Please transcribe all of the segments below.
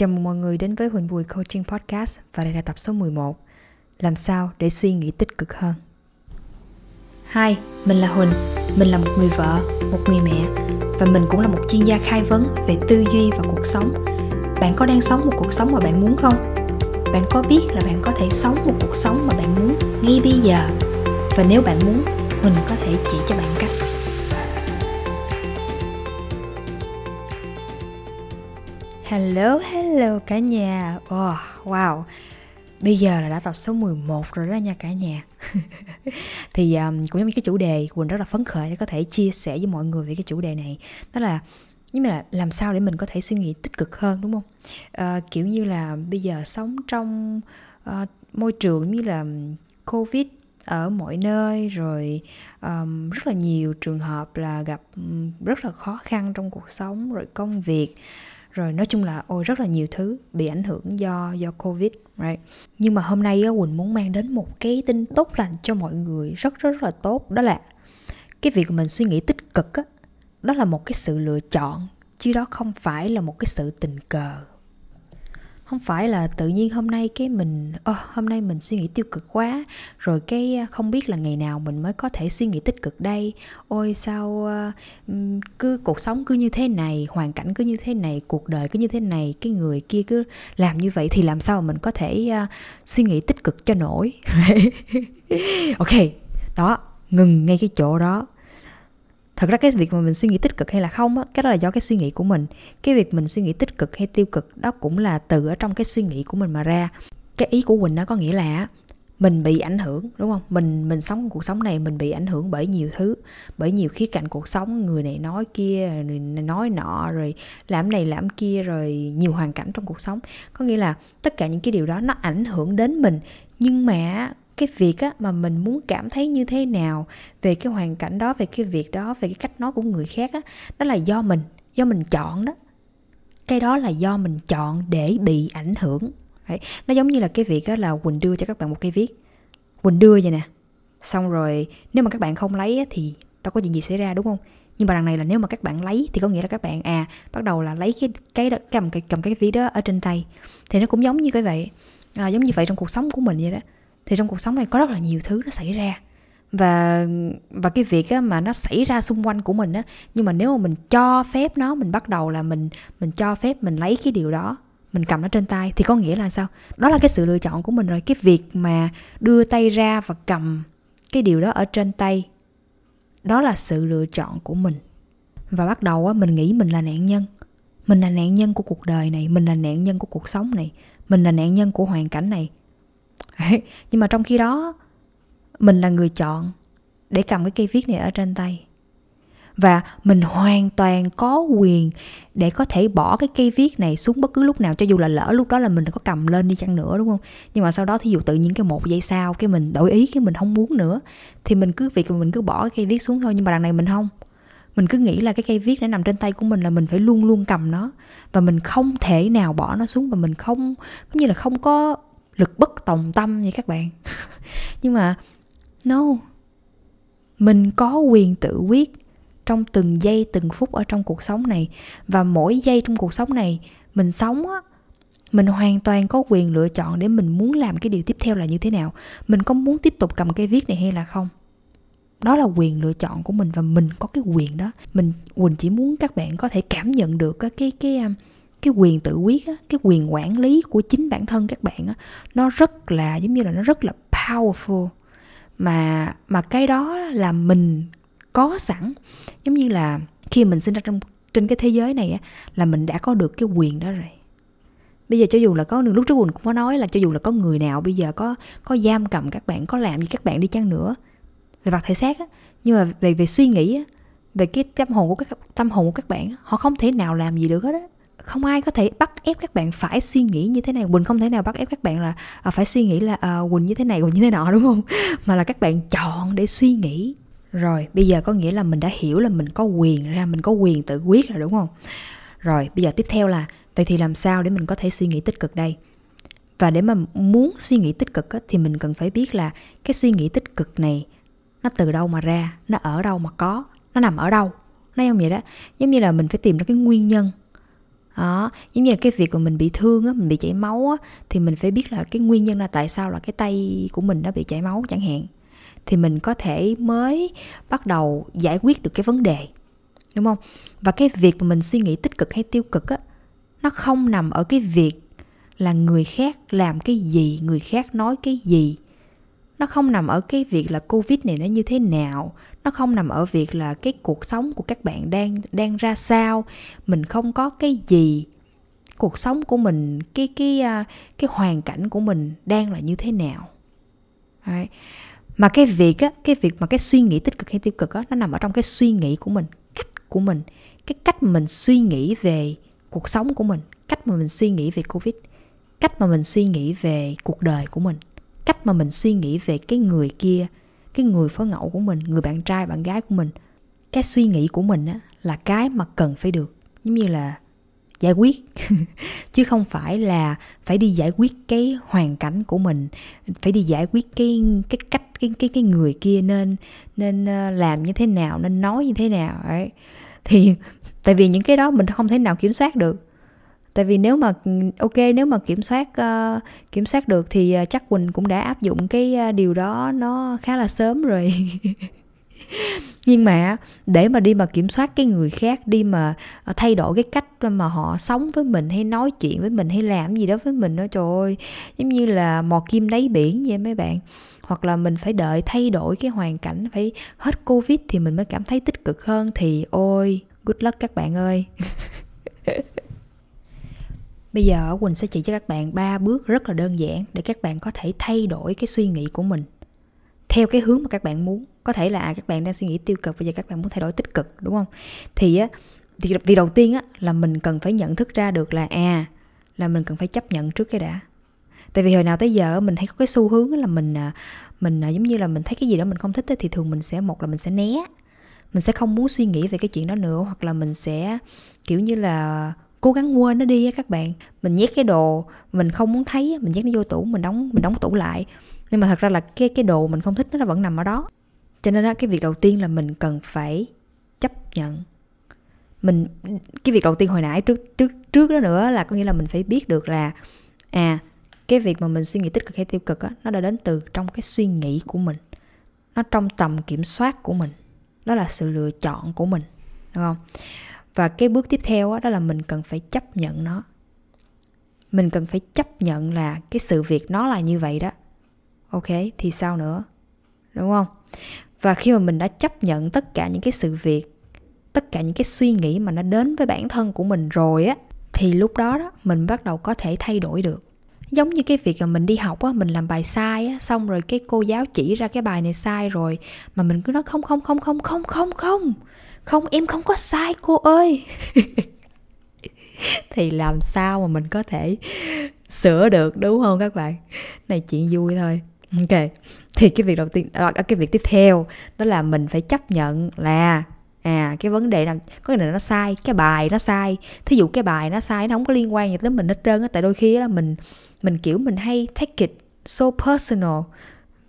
Chào mừng mọi người đến với Huỳnh Bùi Coaching Podcast và đây là tập số 11 Làm sao để suy nghĩ tích cực hơn? Hi, mình là Huỳnh. Mình là một người vợ, một người mẹ Và mình cũng là một chuyên gia khai vấn về tư duy và cuộc sống. Bạn có đang sống một cuộc sống mà bạn muốn không? Bạn có biết là bạn có thể sống một cuộc sống mà bạn muốn ngay bây giờ? Và nếu bạn muốn, Huỳnh có thể chỉ cho bạn cách. Hello, hello cả nhà. Oh, Wow. Bây giờ là đã tập số 11 rồi đó nha cả nhà. Thì um, cũng giống như cái chủ đề Quỳnh rất là phấn khởi để có thể chia sẻ với mọi người về cái chủ đề này. Đó là nhưng mà là làm sao để mình có thể suy nghĩ tích cực hơn đúng không? À, kiểu như là bây giờ sống trong uh, môi trường như là um, covid ở mọi nơi rồi um, rất là nhiều trường hợp là gặp um, rất là khó khăn trong cuộc sống rồi công việc rồi nói chung là ôi rất là nhiều thứ bị ảnh hưởng do do covid right? Nhưng mà hôm nay á, quỳnh muốn mang đến một cái tin tốt lành cho mọi người rất rất rất là tốt. Đó là cái việc mình suy nghĩ tích cực á đó là một cái sự lựa chọn chứ đó không phải là một cái sự tình cờ không phải là tự nhiên hôm nay cái mình oh, hôm nay mình suy nghĩ tiêu cực quá rồi cái không biết là ngày nào mình mới có thể suy nghĩ tích cực đây. Ôi sao uh, cứ cuộc sống cứ như thế này hoàn cảnh cứ như thế này cuộc đời cứ như thế này cái người kia cứ làm như vậy thì làm sao mà mình có thể uh, suy nghĩ tích cực cho nổi? Ok đó ngừng ngay cái chỗ đó thật ra cái việc mà mình suy nghĩ tích cực hay là không á, cái đó là do cái suy nghĩ của mình. Cái việc mình suy nghĩ tích cực hay tiêu cực, đó cũng là từ ở trong cái suy nghĩ của mình mà ra. Cái ý của quỳnh nó có nghĩa là mình bị ảnh hưởng, đúng không? Mình mình sống cuộc sống này mình bị ảnh hưởng bởi nhiều thứ, bởi nhiều khía cạnh cuộc sống, người này nói kia, người này nói nọ, rồi làm này làm kia, rồi nhiều hoàn cảnh trong cuộc sống. Có nghĩa là tất cả những cái điều đó nó ảnh hưởng đến mình. Nhưng mà cái việc á, mà mình muốn cảm thấy như thế nào về cái hoàn cảnh đó về cái việc đó về cái cách nói của người khác á đó là do mình do mình chọn đó. Cái đó là do mình chọn để bị ảnh hưởng. Đấy. nó giống như là cái việc á, là quỳnh đưa cho các bạn một cái viết. Quỳnh đưa vậy nè. Xong rồi nếu mà các bạn không lấy á, thì đâu có chuyện gì xảy ra đúng không? Nhưng mà đằng này là nếu mà các bạn lấy thì có nghĩa là các bạn à bắt đầu là lấy cái cái đó, cầm cái cầm cái ví đó ở trên tay. Thì nó cũng giống như cái vậy. À, giống như vậy trong cuộc sống của mình vậy đó thì trong cuộc sống này có rất là nhiều thứ nó xảy ra. Và và cái việc á, mà nó xảy ra xung quanh của mình á nhưng mà nếu mà mình cho phép nó mình bắt đầu là mình mình cho phép mình lấy cái điều đó mình cầm nó trên tay thì có nghĩa là sao? Đó là cái sự lựa chọn của mình rồi. Cái việc mà đưa tay ra và cầm cái điều đó ở trên tay đó là sự lựa chọn của mình. Và bắt đầu á mình nghĩ mình là nạn nhân. Mình là nạn nhân của cuộc đời này mình là nạn nhân của cuộc sống này mình là nạn nhân của hoàn cảnh này nhưng mà trong khi đó, mình là người chọn để cầm cái cây viết này ở trên tay. Và mình hoàn toàn có quyền để có thể bỏ cái cây viết này xuống bất cứ lúc nào, cho dù là lỡ lúc đó là mình có cầm lên đi chăng nữa, đúng không? Nhưng mà sau đó thí dụ tự nhiên cái một giây sau cái mình đổi ý, cái mình không muốn nữa, thì mình cứ việc mình cứ bỏ cái cây viết xuống thôi, nhưng mà đằng này mình không. Mình cứ nghĩ là cái cây viết đã nằm trên tay của mình là mình phải luôn luôn cầm nó. Và mình không thể nào bỏ nó xuống và mình không cũng như là không có lực bất tòng tâm như các bạn. Nhưng mà, no, mình có quyền tự quyết trong từng giây, từng phút ở trong cuộc sống này. Và mỗi giây trong cuộc sống này, mình sống á, mình hoàn toàn có quyền lựa chọn để mình muốn làm cái điều tiếp theo là như thế nào. Mình có muốn tiếp tục cầm cái viết này hay là không? Đó là quyền lựa chọn của mình và mình có cái quyền đó. Mình, quỳnh chỉ muốn các bạn có thể cảm nhận được cái cái um, cái quyền tự quyết á, cái quyền quản lý của chính bản thân các bạn á, nó rất là giống như là nó rất là powerful. Mà mà cái đó là mình có sẵn. Giống như là khi mình sinh ra trong trên cái thế giới này á, là mình đã có được cái quyền đó rồi. Bây giờ cho dù là có lúc trước quỳnh cũng có nói là cho dù là có người nào bây giờ có có giam cầm các bạn có làm gì các bạn đi chăng nữa về mặt thể xác á. Nhưng mà về về suy nghĩ á về cái tâm hồn của các tâm hồn của các bạn họ không thể nào làm gì được hết á không ai có thể bắt ép các bạn phải suy nghĩ như thế này. Quỳnh không thể nào bắt ép các bạn là à, phải suy nghĩ là à, quỳnh như thế này quỳnh như thế nọ đúng không? Mà là các bạn chọn để suy nghĩ. Rồi bây giờ có nghĩa là mình đã hiểu là mình có quyền ra mình có quyền tự quyết rồi đúng không? Rồi bây giờ tiếp theo là vậy thì làm sao để mình có thể suy nghĩ tích cực đây? Và để mà muốn suy nghĩ tích cực á, thì mình cần phải biết là cái suy nghĩ tích cực này nó từ đâu mà ra nó ở đâu mà có nó nằm ở đâu. Nó giống vậy đó. Giống như là mình phải tìm ra cái nguyên nhân đó, giống như là cái việc mà mình bị thương á, mình bị chảy máu á, thì mình phải biết là cái nguyên nhân là tại sao là cái tay của mình nó bị chảy máu chẳng hạn. Thì mình có thể mới bắt đầu giải quyết được cái vấn đề, đúng không? Và cái việc mà mình suy nghĩ tích cực hay tiêu cực á, nó không nằm ở cái việc là người khác làm cái gì, người khác nói cái gì nó không nằm ở cái việc là covid này nó như thế nào. Nó không nằm ở việc là cái cuộc sống của các bạn đang đang ra sao. Mình không có cái gì. Cuộc sống của mình, cái cái à, cái hoàn cảnh của mình đang là như thế nào. Đấy. mà cái việc á, cái việc mà cái suy nghĩ tích cực hay tiêu cực á, nó nằm ở trong cái suy nghĩ của mình, cách của mình, cái cách mà mình suy nghĩ về cuộc sống của mình, cách mà mình suy nghĩ về covid, cách mà mình suy nghĩ về cuộc đời của mình cách mà mình suy nghĩ về cái người kia, cái người phối ngẫu của mình, người bạn trai, bạn gái của mình. Cái suy nghĩ của mình á, là cái mà cần phải được, giống như là, giải quyết. Chứ không phải là phải đi giải quyết cái hoàn cảnh của mình, phải đi giải quyết cái cái cách, cái cái cái người kia nên nên ờ, làm như thế nào, nên nói như thế nào, ấy. Thì, tại vì những cái đó mình không thể nào kiểm soát được tại vì nếu mà ok nếu mà kiểm soát uh, kiểm soát được thì ờ, chắc quỳnh cũng đã áp dụng cái ờ, điều đó nó khá là sớm rồi. Nhưng mà để mà đi mà kiểm soát cái người khác đi mà thay đổi cái cách mà họ sống với mình hay nói chuyện với mình hay làm gì đó với mình đó trời ơi giống như là mò kim đáy biển vậy mấy bạn. Hoặc là mình phải đợi thay đổi cái hoàn cảnh phải hết covid thì mình mới cảm thấy tích cực hơn thì ôi good luck các bạn ơi. Bây giờ Quỳnh sẽ chỉ cho các bạn ba bước rất là đơn giản để các bạn có thể thay đổi cái suy nghĩ của mình theo cái hướng mà các bạn muốn. Có thể là à, các bạn đang suy nghĩ tiêu cực, bây giờ các bạn muốn thay đổi tích cực, đúng không? Thì á, thì vì đầu tiên á, là mình cần phải nhận thức ra được là à là mình cần phải chấp nhận trước cái đã. Tại vì hồi nào tới giờ mình hay có cái xu hướng là mình à, mình à, giống như là mình thấy cái gì đó mình không thích thì thường mình sẽ, một là mình sẽ né mình sẽ không muốn suy nghĩ về cái chuyện đó nữa, hoặc là mình sẽ, kiểu như là cố gắng quên nó đi á các bạn. Mình nhét cái đồ mình không muốn thấy mình nhét nó vô tủ mình đóng mình đóng tủ lại. Nhưng mà thật ra là cái cái đồ mình không thích nó vẫn nằm ở đó. Cho nên đó, cái việc đầu tiên là mình cần phải chấp nhận. Mình cái việc đầu tiên hồi nãy trước trước trước đó nữa là có nghĩa là mình phải biết được là à cái việc mà mình suy nghĩ tích cực hay tiêu cực á nó đã đến từ trong cái suy nghĩ của mình. Nó trong tầm kiểm soát của mình. Đó là sự lựa chọn của mình đúng không? Và cái bước tiếp theo đó, là mình cần phải chấp nhận nó. Mình cần phải chấp nhận là cái sự việc nó là như vậy đó. Ok thì sao nữa? Đúng không? Và khi mà mình đã chấp nhận tất cả những cái sự việc tất cả những cái suy nghĩ mà nó đến với bản thân của mình rồi á thì lúc đó đó mình bắt đầu có thể thay đổi được. Giống như cái việc mà mình đi học á mình làm bài sai á xong rồi cái cô giáo chỉ ra cái bài này sai rồi mà mình cứ nói không không không không không không không không em không có sai cô ơi. Thì làm sao mà mình có thể sửa được đúng không các bạn? Này chuyện vui thôi. Ok thì cái việc đầu tiên à, à, cái việc tiếp theo đó là mình phải chấp nhận là à cái vấn đề là có nghĩa là nó sai cái bài nó sai. Thí dụ cái bài nó sai nó không có liên quan gì tới mình hết trơn á tại đôi khi là mình mình kiểu mình hay take it so personal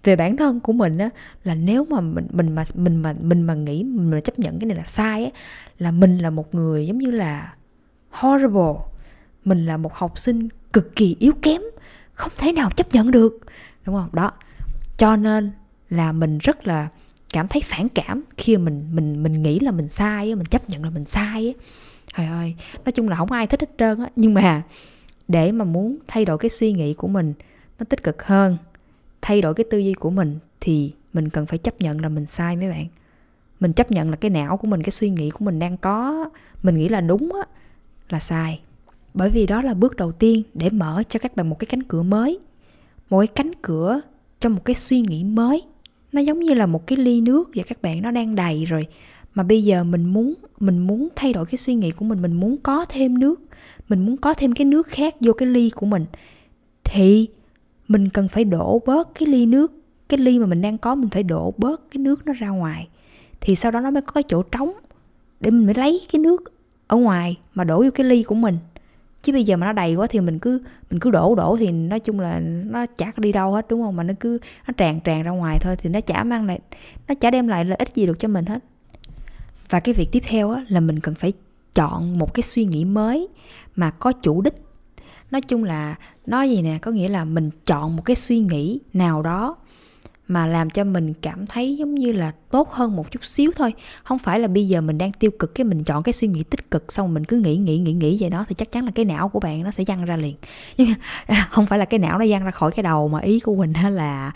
về bản thân của mình á, là nếu mà mình mình mà mình mà mình mà nghĩ, mình mà chấp nhận cái này là sai á, là mình là một người giống như là horrible. Mình là một học sinh cực kỳ yếu kém, không thể nào chấp nhận được, đúng không? Đó, cho nên là mình rất là cảm thấy phản cảm khi mà mình mình mình nghĩ là mình sai mình chấp nhận là mình sai trời ơi, nói chung là không ai thích hết trơn á, nhưng mà để mà muốn thay đổi cái suy nghĩ của mình, nó tích cực hơn thay đổi cái tư duy của mình thì mình cần phải chấp nhận là mình sai mấy bạn. Mình chấp nhận là cái não của mình, cái suy nghĩ của mình đang có, mình nghĩ là đúng á, là sai. Bởi vì đó là bước đầu tiên để mở cho các bạn một cái cánh cửa mới, một cái cánh cửa cho một cái suy nghĩ mới. Nó giống như là một cái ly nước và các bạn, nó đang đầy rồi. Mà bây giờ mình muốn mình muốn thay đổi cái suy nghĩ của mình mình muốn có thêm nước, mình muốn có thêm cái nước khác vô cái ly của mình, thì mình cần phải đổ bớt cái ly nước cái ly mà mình đang có mình phải đổ bớt cái nước nó ra ngoài. Thì sau đó nó mới có cái chỗ trống để mình mới lấy cái nước ở ngoài mà đổ vô cái ly của mình. Chứ bây giờ mà nó đầy quá thì mình cứ mình cứ đổ đổ thì nói chung là nó chả đi đâu hết đúng không? Mà nó cứ nó tràn tràn ra ngoài thôi thì nó chả mang lại nó chả đem lại lợi ích gì được cho mình hết. Và cái việc tiếp theo á, là mình cần phải chọn một cái suy nghĩ mới mà có chủ đích nói chung là, nói gì nè, có nghĩa là mình chọn một cái suy nghĩ nào đó mà làm cho mình cảm thấy giống như là tốt hơn một chút xíu thôi. Không phải là bây giờ mình đang tiêu cực cái mình chọn cái suy nghĩ tích cực xong mình cứ nghĩ nghĩ nghĩ nghĩ vậy đó thì chắc chắn là cái não của bạn nó sẽ văng ra liền. Nhưng không phải là cái não nó văng ra khỏi cái đầu mà ý của mình là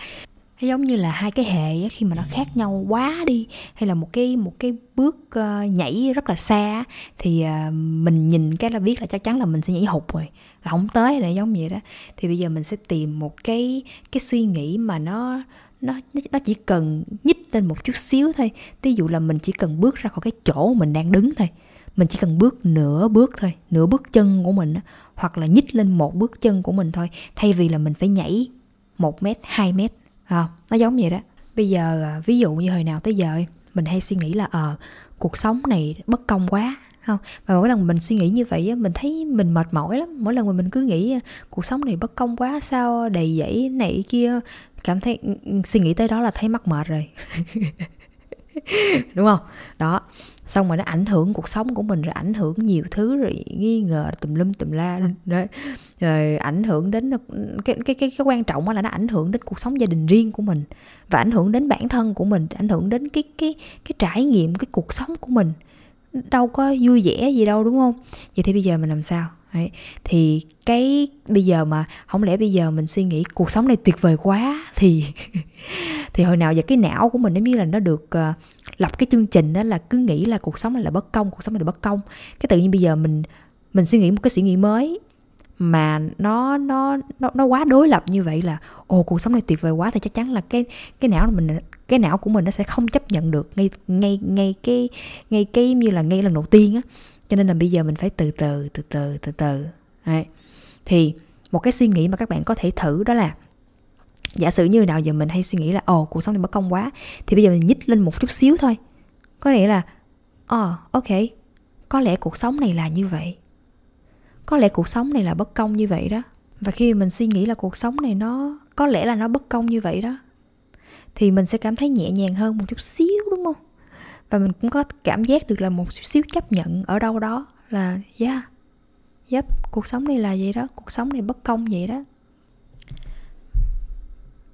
giống như là hai cái hệ khi mà nó khác nhau quá đi hay là một cái một cái bước uh, nhảy rất là xa thì uh, mình nhìn cái là biết là chắc chắn là mình sẽ nhảy hụt rồi là không tới để giống vậy đó. Thì bây giờ mình sẽ tìm một cái cái suy nghĩ mà nó nó nó chỉ cần nhích lên một chút xíu thôi. Ví dụ là mình chỉ cần bước ra khỏi cái chỗ mình đang đứng thôi mình chỉ cần bước nửa bước thôi nửa bước chân của mình hoặc là nhích lên một bước chân của mình thôi thay vì là mình phải nhảy một mét hai mét à, nó giống vậy đó. Bây giờ ờ, ví dụ như hồi nào tới giờ mình hay suy nghĩ là ờ à, cuộc sống này bất công quá không? Và mỗi lần mình suy nghĩ như vậy mình thấy mình mệt mỏi lắm. Mỗi lần mà mình cứ nghĩ ờ, cuộc sống này bất công quá sao đầy dẫy này kia cảm thấy ừ, ừ, suy nghĩ tới đó là thấy mắc mệt rồi. đúng không? Đó. Xong rồi nó ảnh hưởng cuộc sống của mình, rồi ảnh hưởng nhiều thứ, rồi nghi ngờ tùm lum tùm la. Đấy. Rồi ảnh hưởng đến cái cái cái cái quan trọng là nó ảnh hưởng đến cuộc sống gia đình riêng của mình, và ảnh hưởng đến bản thân của mình, ảnh hưởng đến cái cái cái trải nghiệm, cái cuộc sống của mình. Đâu có vui vẻ gì đâu, đúng không? Vậy thì bây giờ mình làm sao? Đấy. thì cái bây giờ mà không lẽ bây giờ mình suy nghĩ cuộc sống này tuyệt vời quá thì thì hồi nào giờ cái não của mình giống như là nó được uh, lập cái chương trình đó là cứ nghĩ là cuộc sống này là bất công cuộc sống này là bất công cái tự nhiên bây giờ mình mình suy nghĩ một cái suy nghĩ mới mà nó nó nó nó quá đối lập như vậy là ồ cuộc sống này tuyệt vời quá thì chắc chắn là cái cái não mình cái não của mình nó sẽ không chấp nhận được ngay ngay ngay cái ngay cái như là ngay lần đầu tiên á cho nên là bây giờ mình phải từ từ từ từ từ từ. Đấy. thì một cái suy nghĩ mà các bạn có thể thử đó là giả sử như nào giờ mình hay suy nghĩ là ồ cuộc sống này bất công quá. Thì bây giờ mình nhích lên một chút xíu thôi. Có nghĩa là ờ oh, ok có lẽ cuộc sống này là như vậy. Có lẽ cuộc sống này là bất công như vậy đó. Và khi mình suy nghĩ là cuộc sống này nó có lẽ là nó bất công như vậy đó thì mình sẽ cảm thấy nhẹ nhàng hơn một chút xíu đúng và mình cũng có cảm giác được là một xíu xíu chấp nhận ở đâu đó là yeah yep cuộc sống này là vậy đó cuộc sống này bất công vậy đó.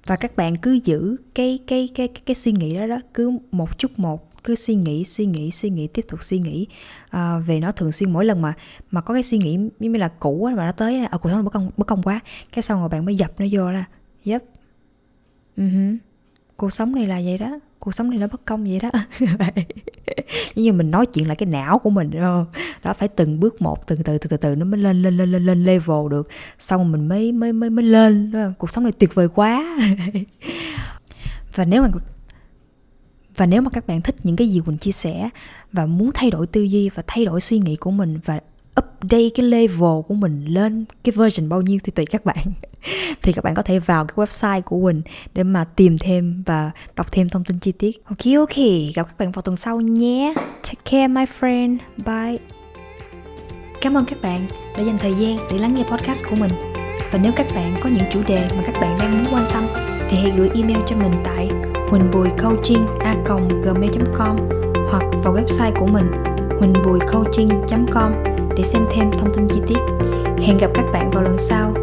Và các bạn cứ giữ cái cái cái cái, cái suy nghĩ đó đó cứ một chút một cứ suy nghĩ suy nghĩ suy nghĩ tiếp tục suy nghĩ à, về nó thường xuyên. Mỗi lần mà mà có cái suy nghĩ như là cũ mà nó tới ở à, ờ, cuộc sống bất công bất công quá. Cái xong rồi bạn mới dập nó vô là yep uh-huh. cuộc sống này là vậy đó cuộc sống này nó bất công vậy đó. Giống như mình nói chuyện lại cái não của mình đó, đó phải từng bước một từ từ từ từ từ nó mới lên lên lên lên lên level được. Xong mình mới mới mới mới lên đó. cuộc sống này tuyệt vời quá. Và nếu mà và nếu mà các bạn thích những cái gì mình chia sẻ và muốn thay đổi tư duy và thay đổi suy nghĩ của mình và update cái level của mình lên cái version bao nhiêu thì tùy các bạn. Thì các bạn có thể vào cái website của Quỳnh để mà tìm thêm và đọc thêm thông tin chi tiết. Ok ok. Gặp các bạn vào tuần sau nhé. Take care, my friend. Bye. Cảm ơn các bạn đã dành thời gian để lắng nghe podcast của mình. Và nếu các bạn có những chủ đề mà các bạn đang muốn quan tâm thì hãy gửi email cho mình tại huynhbuoicoaching@gmail.com hoặc vào website của mình huỳnhbùicoaching.com để xem thêm thông tin chi tiết. Hẹn gặp các bạn vào lần sau.